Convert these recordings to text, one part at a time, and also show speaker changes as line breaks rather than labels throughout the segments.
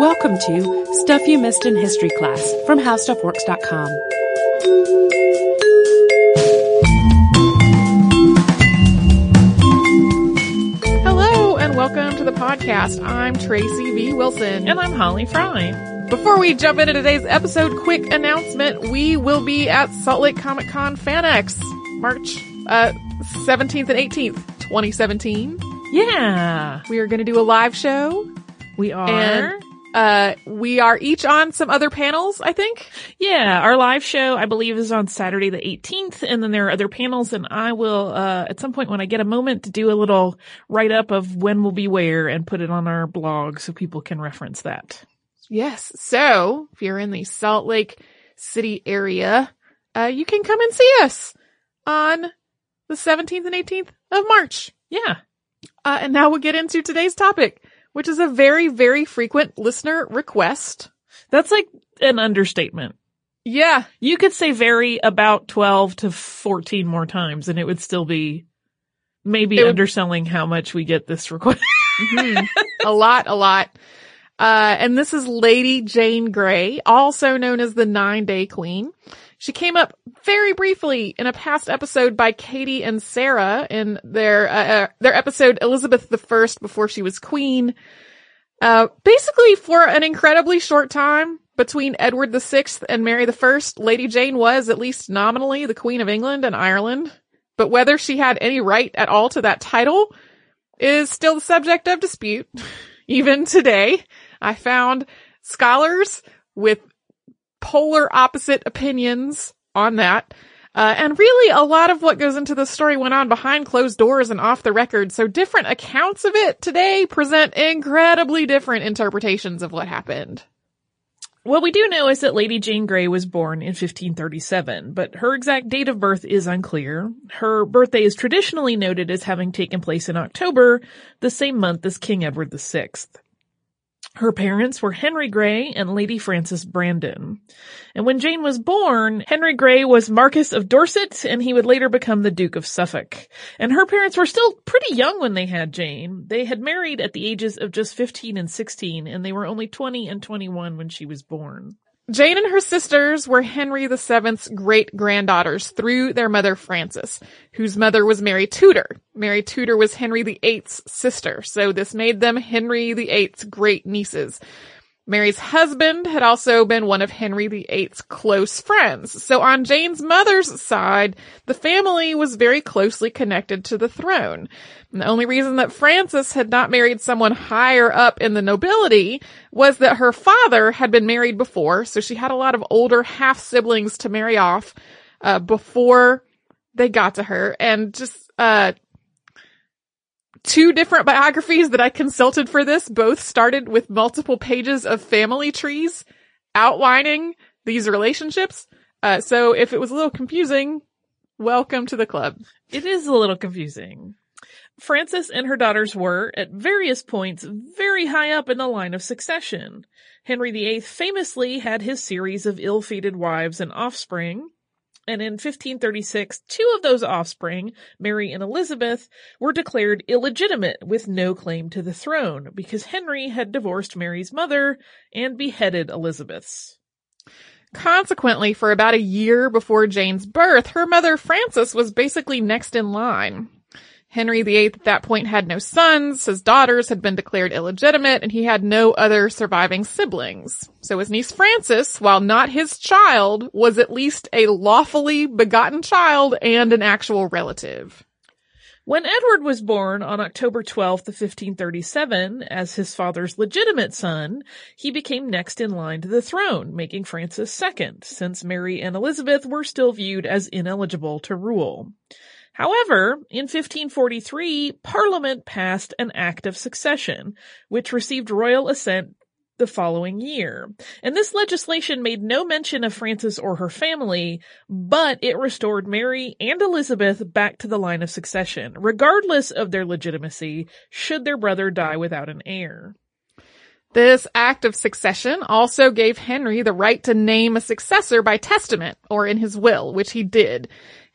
Welcome to Stuff You Missed in History Class from HowStuffWorks.com.
Hello and welcome to the podcast. I'm Tracy V. Wilson.
And I'm Holly Fry.
Before we jump into today's episode, quick announcement. We will be at Salt Lake Comic Con FanX March uh, 17th and 18th, 2017.
Yeah,
We are going to do a live show
we are.
and uh, we are each on some other panels, I think.
yeah, our live show, I believe, is on Saturday the 18th, and then there are other panels, and I will, uh, at some point when I get a moment to do a little write up of when we'll be where and put it on our blog so people can reference that.
Yes. So if you're in the Salt Lake City area, uh, you can come and see us on the 17th and 18th of March.
Yeah.
Uh, and now we'll get into today's topic, which is a very, very frequent listener request.
That's like an understatement.
Yeah.
You could say very about 12 to 14 more times and it would still be maybe
would-
underselling how much we get this request.
Mhm. a lot, a lot. Uh, and this is Lady Jane Grey, also known as the Nine Day Queen. She came up very briefly in a past episode by Katie and Sarah in their, uh, uh, their episode Elizabeth the First before she was queen. Uh, basically for an incredibly short time between Edward the Sixth and Mary the First, Lady Jane was, at least nominally, the Queen of England and Ireland. But whether she had any right at all to that title is still the subject of dispute. Even today, I found scholars with polar opposite opinions on that. Uh, and really a lot of what goes into the story went on behind closed doors and off the record. So different accounts of it today present incredibly different interpretations of what happened.
What we do know is that Lady Jane Grey was born in 1537, but her exact date of birth is unclear. Her birthday is traditionally noted as having taken place in October, the same month as King Edward VI. Her parents were Henry Grey and Lady Frances Brandon. And when Jane was born, Henry Grey was Marquis of Dorset and he would later become the Duke of Suffolk. And her parents were still pretty young when they had Jane. They had married at the ages of just 15 and 16 and they were only 20 and 21 when she was born.
Jane and her sisters were Henry VII's great granddaughters through their mother Frances, whose mother was Mary Tudor. Mary Tudor was Henry VIII's sister, so this made them Henry VIII's great nieces. Mary's husband had also been one of Henry VIII's close friends. So on Jane's mother's side, the family was very closely connected to the throne. And the only reason that Frances had not married someone higher up in the nobility was that her father had been married before, so she had a lot of older half siblings to marry off uh, before they got to her, and just uh, two different biographies that I consulted for this both started with multiple pages of family trees outlining these relationships. Uh, so if it was a little confusing, welcome to the club.
It is a little confusing. Frances and her daughters were, at various points, very high up in the line of succession. Henry VIII famously had his series of ill-fated wives and offspring, and in 1536, two of those offspring, Mary and Elizabeth, were declared illegitimate with no claim to the throne because Henry had divorced Mary's mother and beheaded Elizabeth's.
Consequently, for about a year before Jane's birth, her mother Frances was basically next in line. Henry VIII at that point had no sons, his daughters had been declared illegitimate, and he had no other surviving siblings. So his niece Frances, while not his child, was at least a lawfully begotten child and an actual relative.
When Edward was born on October 12th of 1537 as his father's legitimate son, he became next in line to the throne, making Frances second, since Mary and Elizabeth were still viewed as ineligible to rule. However, in 1543, Parliament passed an Act of Succession, which received royal assent the following year. And this legislation made no mention of Frances or her family, but it restored Mary and Elizabeth back to the line of succession, regardless of their legitimacy, should their brother die without an heir.
This act of succession also gave Henry the right to name a successor by testament or in his will, which he did.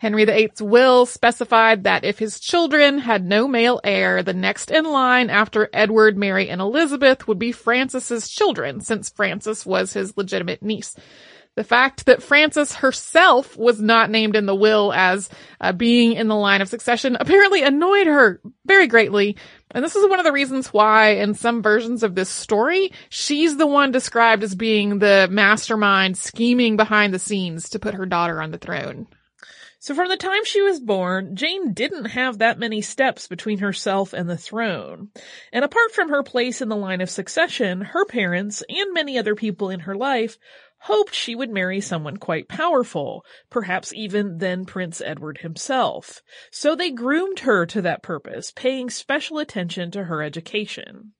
Henry VIII's will specified that if his children had no male heir, the next in line after Edward, Mary, and Elizabeth would be Frances's children, since Frances was his legitimate niece. The fact that Frances herself was not named in the will as uh, being in the line of succession apparently annoyed her very greatly. And this is one of the reasons why in some versions of this story, she's the one described as being the mastermind scheming behind the scenes to put her daughter on the throne.
So from the time she was born, Jane didn't have that many steps between herself and the throne. And apart from her place in the line of succession, her parents and many other people in her life hoped she would marry someone quite powerful, perhaps even then Prince Edward himself. So they groomed her to that purpose, paying special attention to her education.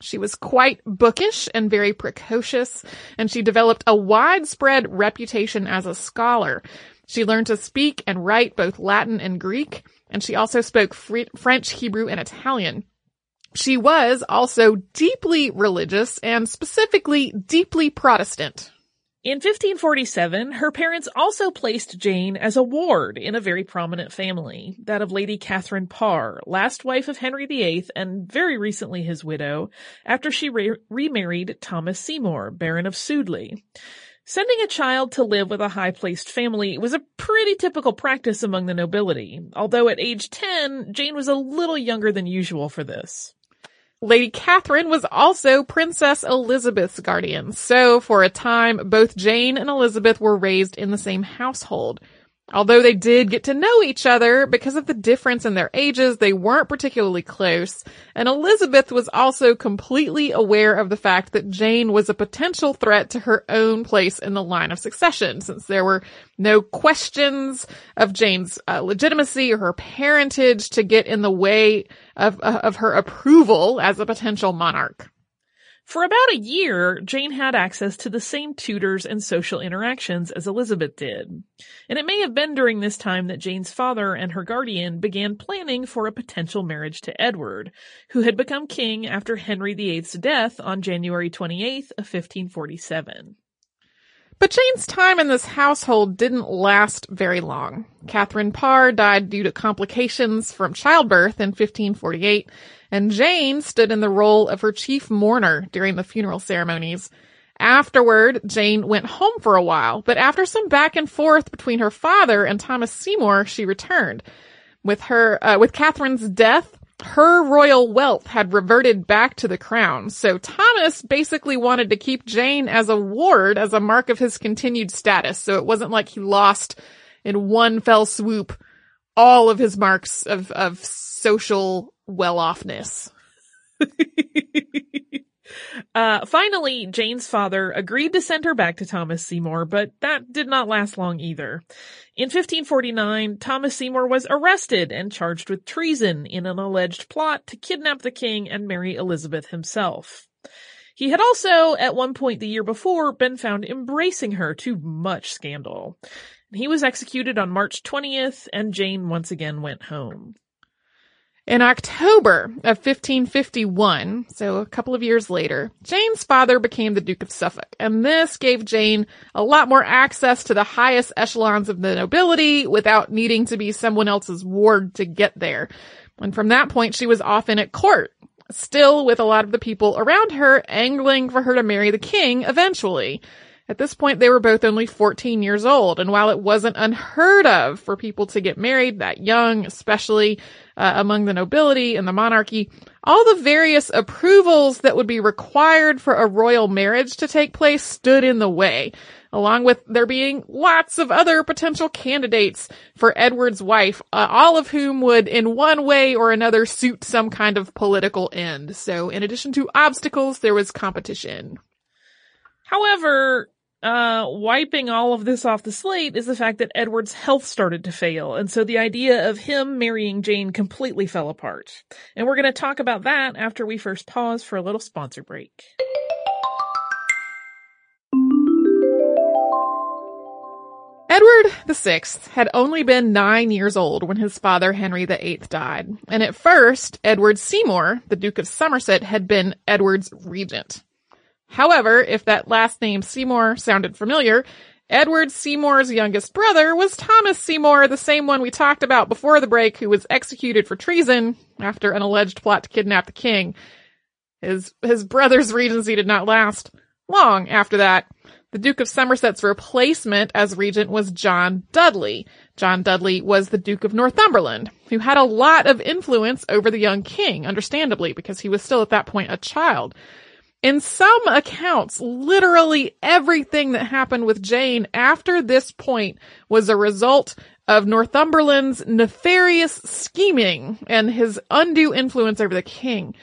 She was quite bookish and very precocious, and she developed a widespread reputation as a scholar. She learned to speak and write both Latin and Greek, and she also spoke French, Hebrew, and Italian. She was also deeply religious and specifically deeply Protestant.
In 1547, her parents also placed Jane as a ward in a very prominent family, that of Lady Catherine Parr, last wife of Henry VIII and very recently his widow, after she re- remarried Thomas Seymour, Baron of Sudeley. Sending a child to live with a high-placed family was a pretty typical practice among the nobility, although at age 10, Jane was a little younger than usual for this.
Lady Catherine was also Princess Elizabeth's guardian, so for a time, both Jane and Elizabeth were raised in the same household. Although they did get to know each other, because of the difference in their ages, they weren't particularly close, and Elizabeth was also completely aware of the fact that Jane was a potential threat to her own place in the line of succession, since there were no questions of Jane's uh, legitimacy or her parentage to get in the way of, uh, of her approval as a potential monarch.
For about a year, Jane had access to the same tutors and social interactions as Elizabeth did. And it may have been during this time that Jane's father and her guardian began planning for a potential marriage to Edward, who had become king after Henry VIII's death on January 28th of 1547.
But Jane's time in this household didn't last very long. Catherine Parr died due to complications from childbirth in 1548, and Jane stood in the role of her chief mourner during the funeral ceremonies. Afterward, Jane went home for a while, but after some back and forth between her father and Thomas Seymour, she returned. With her, uh, with Catherine's death, her royal wealth had reverted back to the crown. So Thomas basically wanted to keep Jane as a ward as a mark of his continued status. So it wasn't like he lost in one fell swoop all of his marks of, of social well-offness.
uh, finally, Jane's father agreed to send her back to Thomas Seymour, but that did not last long either. In 1549, Thomas Seymour was arrested and charged with treason in an alleged plot to kidnap the king and marry Elizabeth himself. He had also, at one point the year before, been found embracing her to much scandal. He was executed on March 20th, and Jane once again went home.
In October of 1551, so a couple of years later, Jane's father became the Duke of Suffolk, and this gave Jane a lot more access to the highest echelons of the nobility without needing to be someone else's ward to get there. And from that point, she was often at court, still with a lot of the people around her angling for her to marry the king eventually. At this point, they were both only 14 years old, and while it wasn't unheard of for people to get married that young, especially uh, among the nobility and the monarchy, all the various approvals that would be required for a royal marriage to take place stood in the way, along with there being lots of other potential candidates for Edward's wife, uh, all of whom would in one way or another suit some kind of political end. So in addition to obstacles, there was competition.
However, uh, wiping all of this off the slate is the fact that Edward's health started to fail, and so the idea of him marrying Jane completely fell apart. And we're going to talk about that after we first pause for a little sponsor break.
Edward VI had only been nine years old when his father Henry VIII died, and at first, Edward Seymour, the Duke of Somerset, had been Edward's regent. However, if that last name Seymour sounded familiar, Edward Seymour's youngest brother was Thomas Seymour, the same one we talked about before the break, who was executed for treason after an alleged plot to kidnap the king. His, his brother's regency did not last long after that. The Duke of Somerset's replacement as regent was John Dudley. John Dudley was the Duke of Northumberland, who had a lot of influence over the young king, understandably, because he was still at that point a child. In some accounts, literally everything that happened with Jane after this point was a result of Northumberland's nefarious scheming and his undue influence over the king.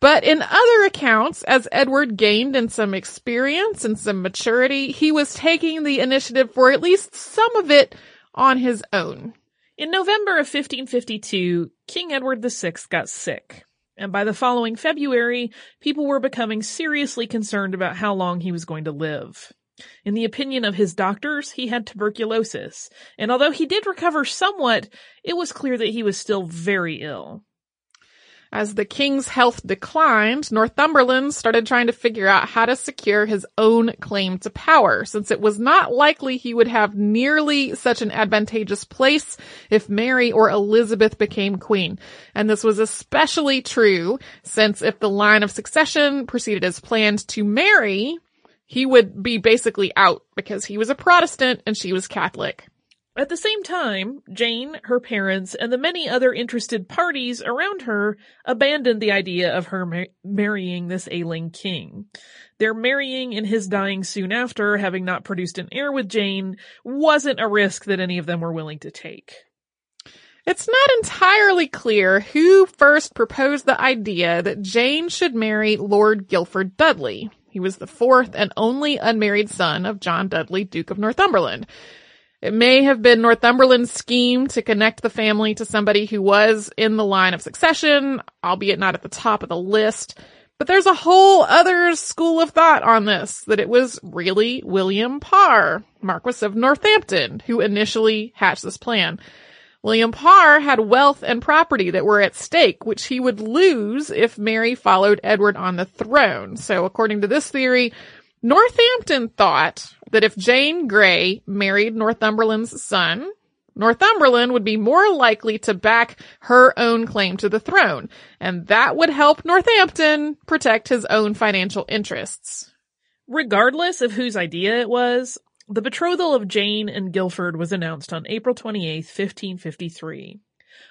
But in other accounts, as Edward gained in some experience and some maturity, he was taking the initiative for at least some of it on his own.
In November of 1552, King Edward VI got sick. And by the following February, people were becoming seriously concerned about how long he was going to live. In the opinion of his doctors, he had tuberculosis, and although he did recover somewhat, it was clear that he was still very ill.
As the king's health declined, Northumberland started trying to figure out how to secure his own claim to power, since it was not likely he would have nearly such an advantageous place if Mary or Elizabeth became queen. And this was especially true since if the line of succession proceeded as planned to Mary, he would be basically out because he was a Protestant and she was Catholic.
At the same time, Jane, her parents, and the many other interested parties around her abandoned the idea of her mar- marrying this ailing king. Their marrying and his dying soon after, having not produced an heir with Jane, wasn't a risk that any of them were willing to take.
It's not entirely clear who first proposed the idea that Jane should marry Lord Guilford Dudley. He was the fourth and only unmarried son of John Dudley, Duke of Northumberland. It may have been Northumberland's scheme to connect the family to somebody who was in the line of succession, albeit not at the top of the list. But there's a whole other school of thought on this, that it was really William Parr, Marquis of Northampton, who initially hatched this plan. William Parr had wealth and property that were at stake, which he would lose if Mary followed Edward on the throne. So according to this theory, Northampton thought that if Jane Grey married Northumberland's son, Northumberland would be more likely to back her own claim to the throne, and that would help Northampton protect his own financial interests.
Regardless of whose idea it was, the betrothal of Jane and Guilford was announced on April 28, 1553.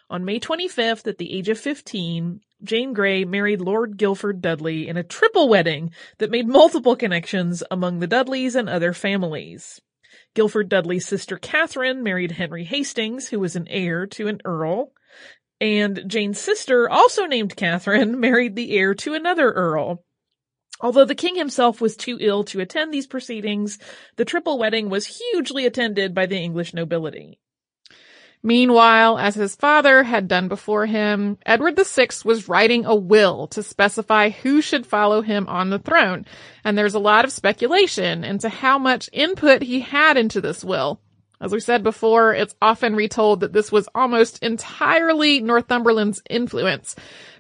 On May 25th, at the age of 15, Jane Grey married Lord Guilford Dudley in a triple wedding that made multiple connections among the Dudleys and other families. Guilford Dudley's sister Catherine married Henry Hastings, who was an heir to an earl, and Jane's sister, also named Catherine, married the heir to another earl. Although the king himself was too ill to attend these proceedings, the triple wedding was hugely attended by the English nobility.
Meanwhile, as his father had done before him, Edward VI was writing a will to specify who should follow him on the throne, and there's a lot of speculation into how much input he had into this will. As we said before, it's often retold that this was almost entirely Northumberland's influence,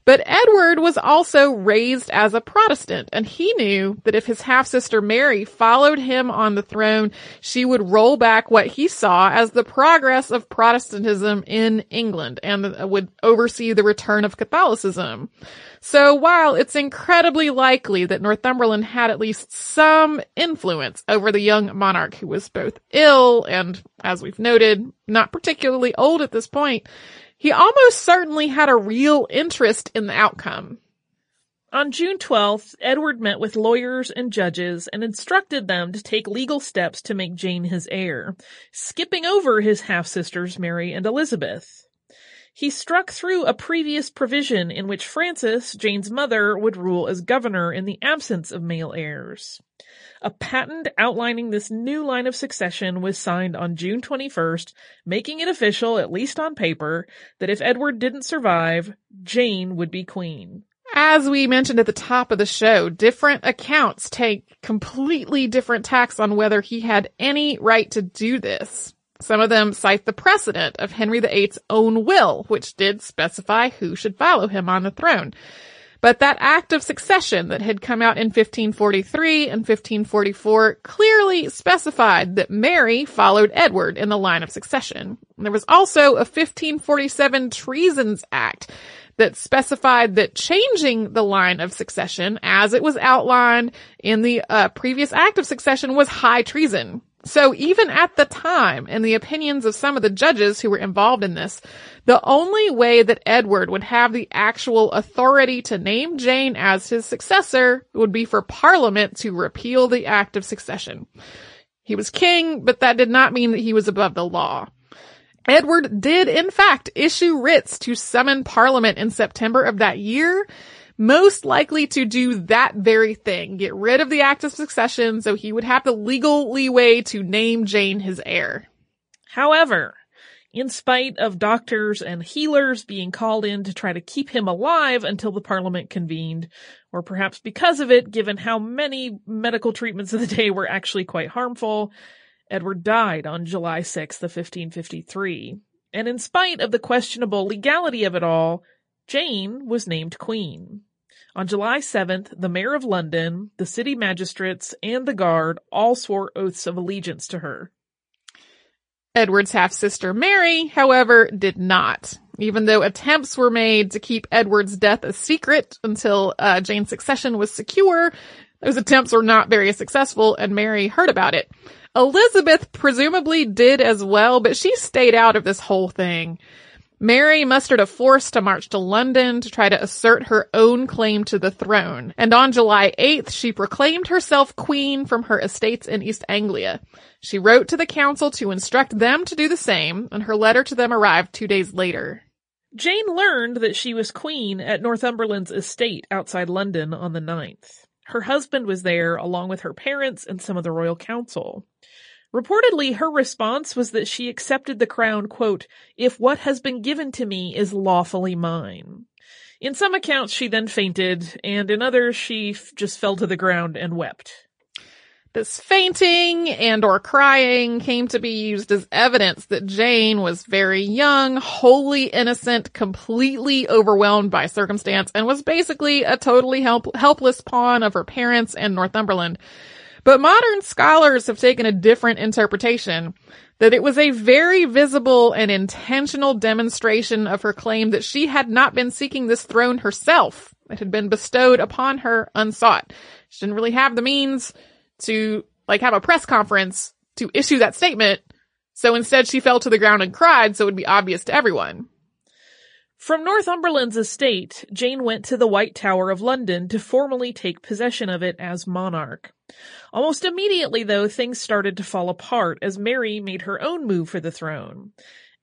but Edward was also raised as a Protestant, and he knew that if his half-sister Mary followed him on the throne, she would roll back what he saw as the progress of Protestantism in England and would oversee the return of Catholicism. So while it's incredibly likely that Northumberland had at least some influence over the young monarch who was both ill and, as we've noted, not particularly old at this point, he almost certainly had a real interest in the outcome.
On June 12th, Edward met with lawyers and judges and instructed them to take legal steps to make Jane his heir, skipping over his half-sisters Mary and Elizabeth. He struck through a previous provision in which Frances, Jane's mother, would rule as governor in the absence of male heirs. A patent outlining this new line of succession was signed on June 21st, making it official, at least on paper, that if Edward didn't survive, Jane would be queen.
As we mentioned at the top of the show, different accounts take completely different tacks on whether he had any right to do this. Some of them cite the precedent of Henry VIII's own will, which did specify who should follow him on the throne. But that act of succession that had come out in 1543 and 1544 clearly specified that Mary followed Edward in the line of succession. There was also a 1547 Treasons Act that specified that changing the line of succession as it was outlined in the uh, previous act of succession was high treason. So even at the time, in the opinions of some of the judges who were involved in this, the only way that Edward would have the actual authority to name Jane as his successor would be for Parliament to repeal the Act of Succession. He was king, but that did not mean that he was above the law. Edward did in fact issue writs to summon Parliament in September of that year, most likely to do that very thing, get rid of the Act of Succession so he would have the legal leeway to name Jane his heir.
However, in spite of doctors and healers being called in to try to keep him alive until the parliament convened, or perhaps because of it, given how many medical treatments of the day were actually quite harmful, Edward died on July 6th of 1553. And in spite of the questionable legality of it all, Jane was named queen. On July 7th, the mayor of London, the city magistrates, and the guard all swore oaths of allegiance to her.
Edward's half-sister Mary, however, did not. Even though attempts were made to keep Edward's death a secret until uh, Jane's succession was secure, those attempts were not very successful and Mary heard about it. Elizabeth presumably did as well, but she stayed out of this whole thing. Mary mustered a force to march to London to try to assert her own claim to the throne, and on July 8th she proclaimed herself queen from her estates in East Anglia. She wrote to the council to instruct them to do the same, and her letter to them arrived two days later.
Jane learned that she was queen at Northumberland's estate outside London on the 9th. Her husband was there along with her parents and some of the royal council. Reportedly, her response was that she accepted the crown, quote, if what has been given to me is lawfully mine. In some accounts, she then fainted, and in others, she f- just fell to the ground and wept.
This fainting and or crying came to be used as evidence that Jane was very young, wholly innocent, completely overwhelmed by circumstance, and was basically a totally help- helpless pawn of her parents and Northumberland. But modern scholars have taken a different interpretation that it was a very visible and intentional demonstration of her claim that she had not been seeking this throne herself. It had been bestowed upon her unsought. She didn't really have the means to like have a press conference to issue that statement. So instead she fell to the ground and cried so it would be obvious to everyone.
From Northumberland's estate, Jane went to the White Tower of London to formally take possession of it as monarch. Almost immediately, though, things started to fall apart as Mary made her own move for the throne.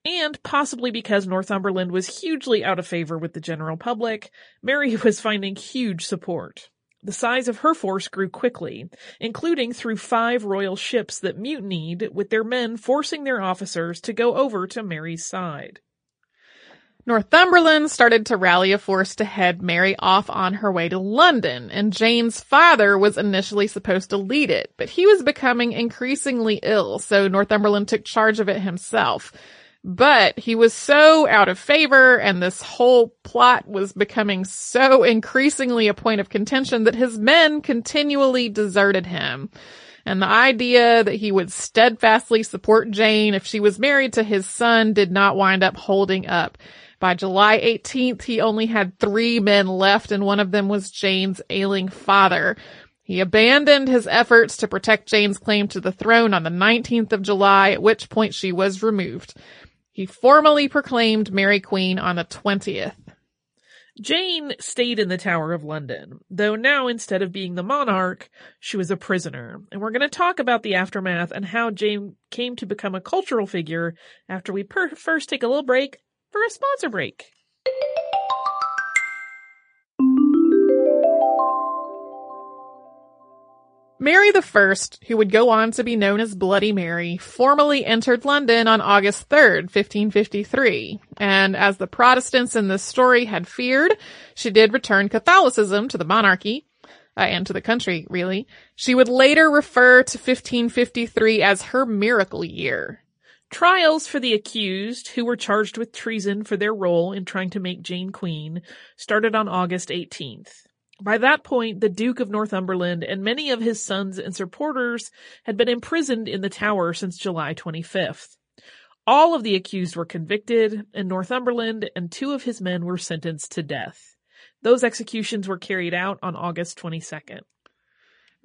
And possibly because Northumberland was hugely out of favor with the general public, Mary was finding huge support. The size of her force grew quickly, including through five royal ships that mutinied, with their men forcing their officers to go over to Mary's side.
Northumberland started to rally a force to head Mary off on her way to London, and Jane's father was initially supposed to lead it, but he was becoming increasingly ill, so Northumberland took charge of it himself. But he was so out of favor and this whole plot was becoming so increasingly a point of contention that his men continually deserted him. And the idea that he would steadfastly support Jane if she was married to his son did not wind up holding up. By July 18th, he only had three men left and one of them was Jane's ailing father. He abandoned his efforts to protect Jane's claim to the throne on the 19th of July, at which point she was removed. He formally proclaimed Mary Queen on the 20th.
Jane stayed in the Tower of London, though now instead of being the monarch, she was a prisoner. And we're going to talk about the aftermath and how Jane came to become a cultural figure after we per- first take a little break for a sponsor break.
Mary I, who would go on to be known as Bloody Mary, formally entered London on August 3rd, 1553. And as the Protestants in this story had feared, she did return Catholicism to the monarchy, uh, and to the country, really. She would later refer to 1553 as her miracle year.
Trials for the accused, who were charged with treason for their role in trying to make Jane queen, started on August 18th. By that point, the Duke of Northumberland and many of his sons and supporters had been imprisoned in the Tower since July 25th. All of the accused were convicted, and Northumberland and two of his men were sentenced to death. Those executions were carried out on August 22nd.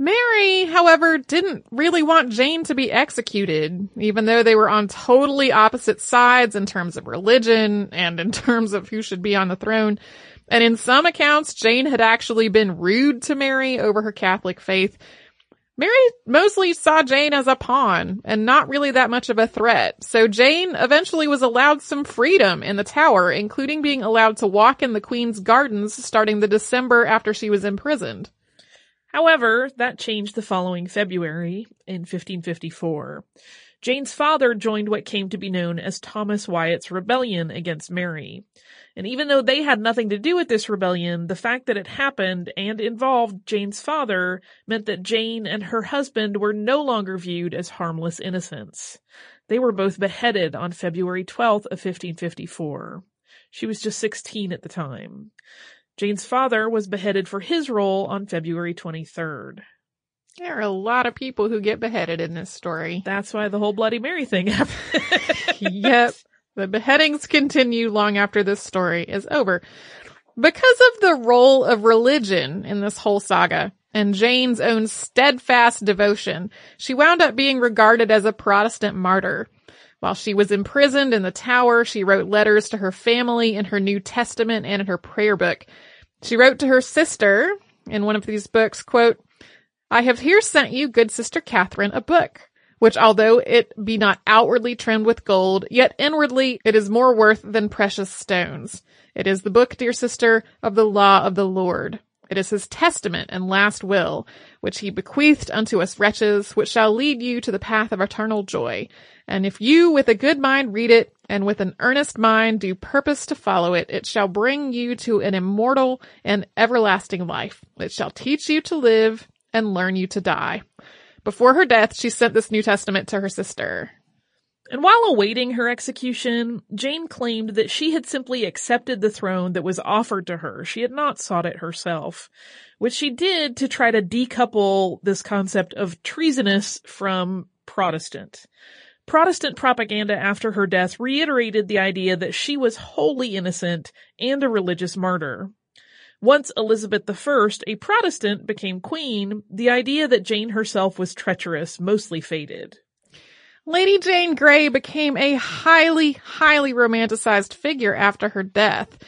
Mary, however, didn't really want Jane to be executed, even though they were on totally opposite sides in terms of religion and in terms of who should be on the throne. And in some accounts, Jane had actually been rude to Mary over her Catholic faith. Mary mostly saw Jane as a pawn and not really that much of a threat. So Jane eventually was allowed some freedom in the tower, including being allowed to walk in the Queen's gardens starting the December after she was imprisoned.
However, that changed the following February in 1554. Jane's father joined what came to be known as Thomas Wyatt's rebellion against Mary. And even though they had nothing to do with this rebellion, the fact that it happened and involved Jane's father meant that Jane and her husband were no longer viewed as harmless innocents. They were both beheaded on February 12th of 1554. She was just 16 at the time. Jane's father was beheaded for his role on February 23rd.
There are a lot of people who get beheaded in this story.
That's why the whole Bloody Mary thing happened.
yep. The beheadings continue long after this story is over. Because of the role of religion in this whole saga and Jane's own steadfast devotion, she wound up being regarded as a Protestant martyr. While she was imprisoned in the tower, she wrote letters to her family in her New Testament and in her prayer book. She wrote to her sister in one of these books, quote, I have here sent you, good sister Catherine, a book, which although it be not outwardly trimmed with gold, yet inwardly it is more worth than precious stones. It is the book, dear sister, of the law of the Lord. It is his testament and last will, which he bequeathed unto us wretches, which shall lead you to the path of eternal joy. And if you with a good mind read it, and with an earnest mind do purpose to follow it, it shall bring you to an immortal and everlasting life. It shall teach you to live and learn you to die. Before her death, she sent this New Testament to her sister.
And while awaiting her execution, Jane claimed that she had simply accepted the throne that was offered to her. She had not sought it herself, which she did to try to decouple this concept of treasonous from Protestant. Protestant propaganda after her death reiterated the idea that she was wholly innocent and a religious martyr. Once Elizabeth I, a Protestant, became queen, the idea that Jane herself was treacherous mostly faded.
Lady Jane Grey became a highly, highly romanticized figure after her death.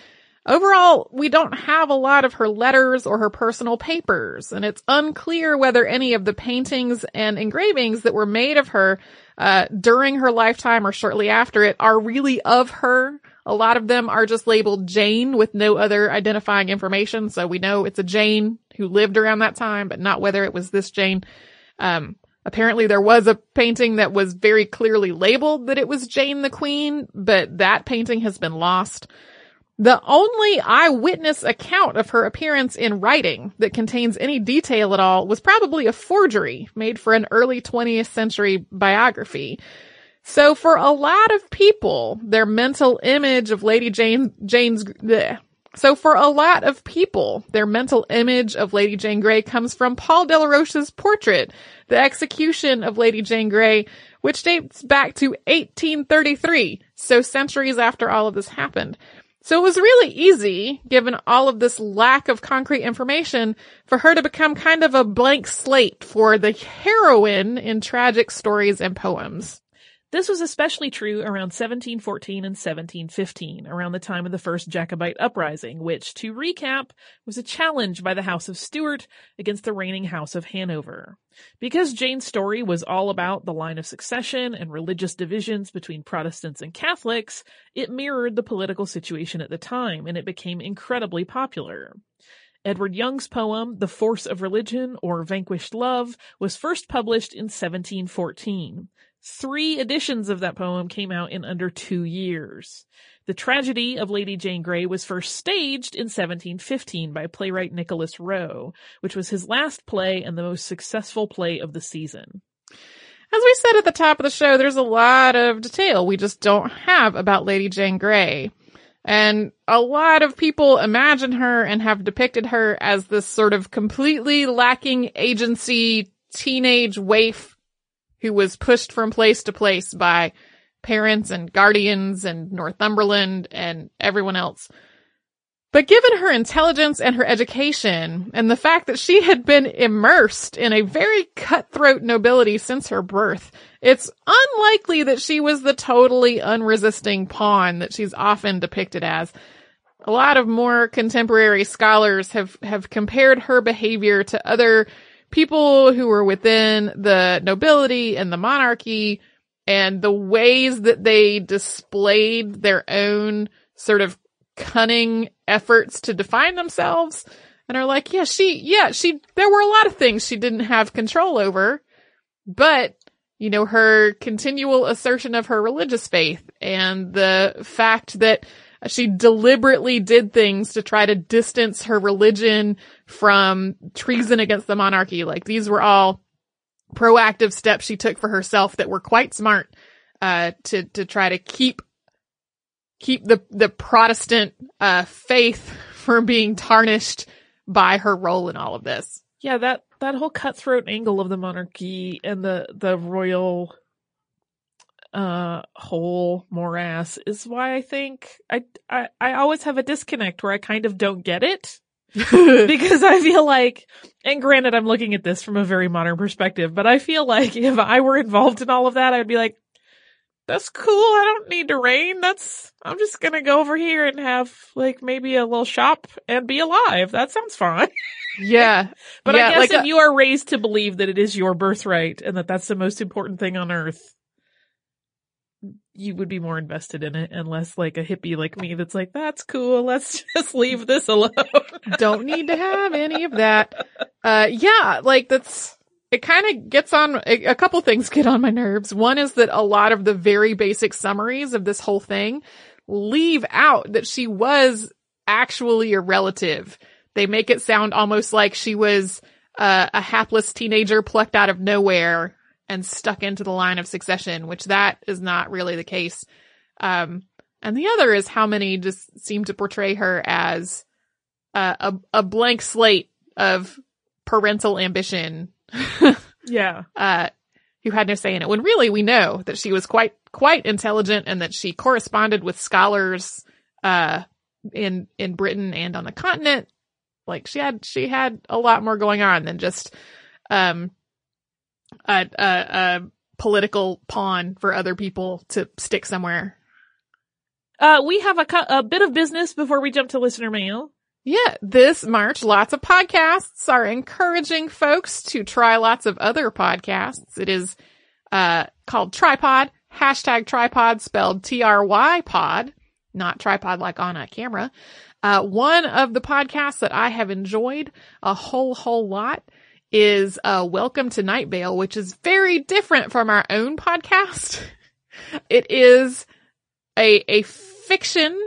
Overall, we don't have a lot of her letters or her personal papers, and it's unclear whether any of the paintings and engravings that were made of her uh, during her lifetime or shortly after it are really of her. A lot of them are just labeled Jane with no other identifying information, so we know it's a Jane who lived around that time, but not whether it was this Jane. Um, apparently there was a painting that was very clearly labeled that it was Jane the Queen, but that painting has been lost. The only eyewitness account of her appearance in writing that contains any detail at all was probably a forgery made for an early 20th century biography. So for a lot of people, their mental image of Lady Jane, Jane's, bleh. so for a lot of people, their mental image of Lady Jane Grey comes from Paul Delaroche's portrait, the execution of Lady Jane Grey, which dates back to 1833, so centuries after all of this happened. So it was really easy, given all of this lack of concrete information, for her to become kind of a blank slate for the heroine in tragic stories and poems.
This was especially true around 1714 and 1715, around the time of the first Jacobite uprising, which, to recap, was a challenge by the House of Stuart against the reigning House of Hanover. Because Jane's story was all about the line of succession and religious divisions between Protestants and Catholics, it mirrored the political situation at the time, and it became incredibly popular. Edward Young's poem, The Force of Religion or Vanquished Love, was first published in 1714. Three editions of that poem came out in under two years. The tragedy of Lady Jane Grey was first staged in 1715 by playwright Nicholas Rowe, which was his last play and the most successful play of the season.
As we said at the top of the show, there's a lot of detail we just don't have about Lady Jane Grey. And a lot of people imagine her and have depicted her as this sort of completely lacking agency teenage waif who was pushed from place to place by parents and guardians and Northumberland and everyone else. But given her intelligence and her education and the fact that she had been immersed in a very cutthroat nobility since her birth, it's unlikely that she was the totally unresisting pawn that she's often depicted as. A lot of more contemporary scholars have, have compared her behavior to other people who were within the nobility and the monarchy and the ways that they displayed their own sort of cunning efforts to define themselves and are like, yeah, she, yeah, she, there were a lot of things she didn't have control over, but, you know, her continual assertion of her religious faith and the fact that she deliberately did things to try to distance her religion from treason against the monarchy. Like these were all proactive steps she took for herself that were quite smart, uh, to, to try to keep keep the the Protestant uh, faith from being tarnished by her role in all of this.
Yeah, that that whole cutthroat angle of the monarchy and the the royal uh whole morass is why I think I I I always have a disconnect where I kind of don't get it. because I feel like, and granted, I'm looking at this from a very modern perspective, but I feel like if I were involved in all of that, I'd be like, that's cool. I don't need to reign. That's, I'm just gonna go over here and have like maybe a little shop and be alive. That sounds fine.
Yeah.
but
yeah,
I guess
like
if
a-
you are raised to believe that it is your birthright and that that's the most important thing on earth, you would be more invested in it and less like a hippie like me that's like, that's cool. Let's just leave this alone.
don't need to have any of that. Uh, yeah, like that's, it kind of gets on, a, a couple things get on my nerves. One is that a lot of the very basic summaries of this whole thing leave out that she was actually a relative. They make it sound almost like she was uh, a hapless teenager plucked out of nowhere and stuck into the line of succession, which that is not really the case. Um, and the other is how many just seem to portray her as uh, a a blank slate of parental ambition,
yeah.
uh, who had no say in it. When really we know that she was quite quite intelligent and that she corresponded with scholars uh, in in Britain and on the continent. Like she had she had a lot more going on than just um a a, a political pawn for other people to stick somewhere.
Uh, we have a, a bit of business before we jump to listener mail.
Yeah, this March, lots of podcasts are encouraging folks to try lots of other podcasts. It is uh, called Trypod, hashtag trypod spelled T-R-Y pod, not tripod like on a camera. Uh, one of the podcasts that I have enjoyed a whole, whole lot is uh, Welcome to Night Vale, which is very different from our own podcast. It is a, a fiction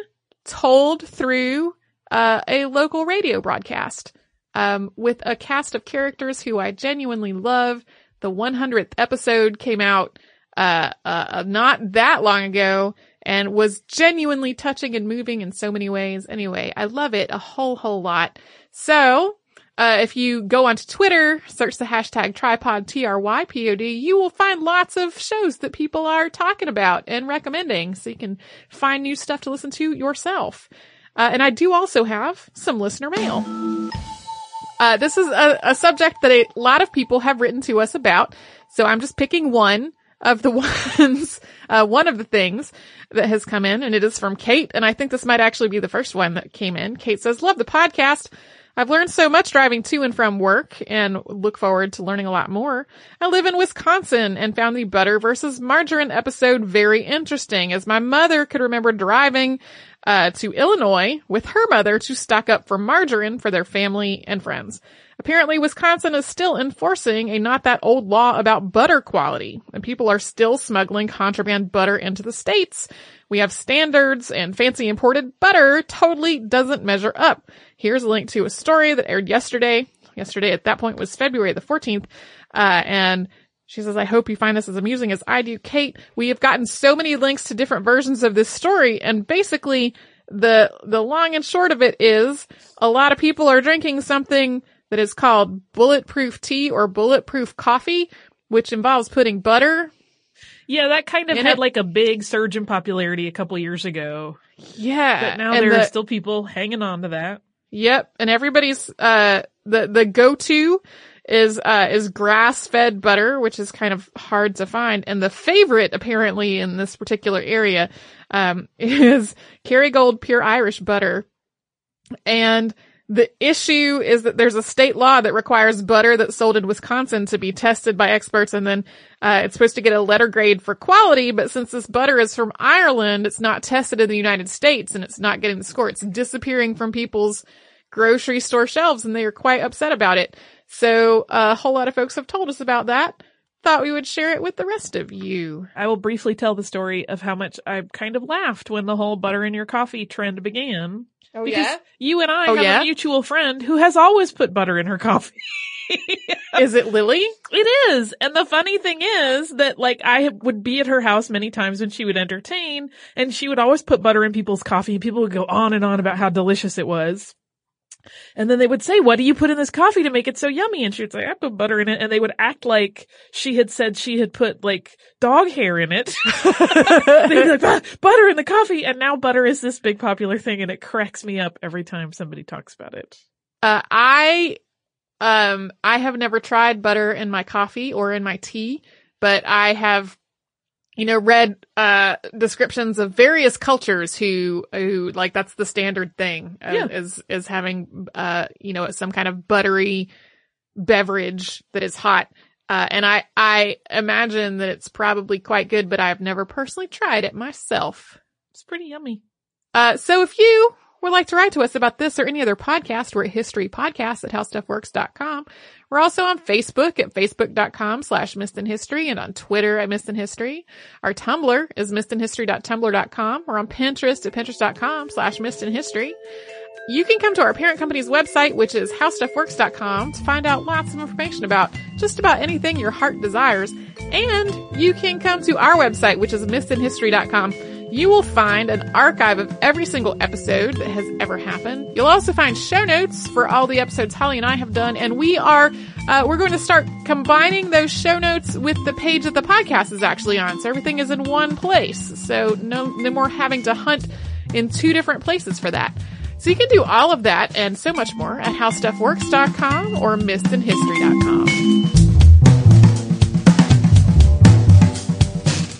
told through uh, a local radio broadcast um, with a cast of characters who I genuinely love. The 100th episode came out uh, uh, not that long ago and was genuinely touching and moving in so many ways. Anyway, I love it a whole, whole lot. So, uh, if you go onto Twitter, search the hashtag trypod T-R-Y-P-O-D, you will find lots of shows that people are talking about and recommending so you can find new stuff to listen to yourself. Uh, and I do also have some listener mail. Uh, this is a, a subject that a lot of people have written to us about. So I'm just picking one of the ones, uh, one of the things that has come in and it is from Kate. And I think this might actually be the first one that came in. Kate says, love the podcast. I've learned so much driving to and from work and look forward to learning a lot more. I live in Wisconsin and found the butter versus margarine episode very interesting as my mother could remember driving uh, to Illinois with her mother to stock up for margarine for their family and friends. Apparently, Wisconsin is still enforcing a not that old law about butter quality, and people are still smuggling contraband butter into the states. We have standards, and fancy imported butter totally doesn't measure up. Here's a link to a story that aired yesterday. Yesterday at that point was February the 14th, uh, and She says, I hope you find this as amusing as I do. Kate, we have gotten so many links to different versions of this story and basically the, the long and short of it is a lot of people are drinking something that is called bulletproof tea or bulletproof coffee, which involves putting butter.
Yeah, that kind of
In
had
it-
like a big surge in popularity a couple years ago.
Yeah.
But now
and
there
the-
are still people hanging on to that.
Yep, and everybody's uh the the go-to is uh is grass-fed butter, which is kind of hard to find, and the favorite apparently in this particular area um is Kerrygold pure Irish butter. And the issue is that there's a state law that requires butter that's sold in Wisconsin to be tested by experts and then uh, it's supposed to get a letter grade for quality, but since this butter is from Ireland, it's not tested in the United States and it's not getting the score. It's disappearing from people's grocery store shelves and they are quite upset about it. So a whole lot of folks have told us about that. Thought we would share it with the rest of you.
I will briefly tell the story of how much I kind of laughed when the whole butter in your coffee trend began.
Oh
Because you and I
Oh,
have
yeah?
a mutual friend who has always put butter in her coffee.
Is it Lily?
It is. And the funny thing is that like I would be at her house many times when she would entertain and she would always put butter in people's coffee and people would go on and on about how delicious it was. And then they would say, what do you put in this coffee to make it so yummy? And she would say, I put butter in it. And they would act like she had said she had put like dog hair in it. They'd be like, "Ah, butter in the coffee. And now butter is this big popular thing and it cracks me up every time somebody talks about it.
Uh, I, um, I have never tried butter in my coffee or in my tea, but I have, you know, read, uh, descriptions of various cultures who, who, like, that's the standard thing, uh,
Yeah.
is, is having, uh, you know, some kind of buttery beverage that is hot. Uh, and I, I imagine that it's probably quite good, but I've never personally tried it myself.
It's pretty yummy.
Uh, so if you would like to write to us about this or any other podcast, we're at historypodcast at howstuffworks.com. We're also on Facebook at facebook.com slash missedinhistory and on Twitter at missedinhistory. Our Tumblr is missedinhistory.tumblr.com. We're on Pinterest at pinterest.com slash missedinhistory. You can come to our parent company's website, which is howstuffworks.com to find out lots of information about just about anything your heart desires. And you can come to our website, which is missedinhistory.com. You will find an archive of every single episode that has ever happened. You'll also find show notes for all the episodes Holly and I have done, and we are uh, we're going to start combining those show notes with the page that the podcast is actually on, so everything is in one place. So no no more having to hunt in two different places for that. So you can do all of that and so much more at howstuffworks.com or missedinhistory.com.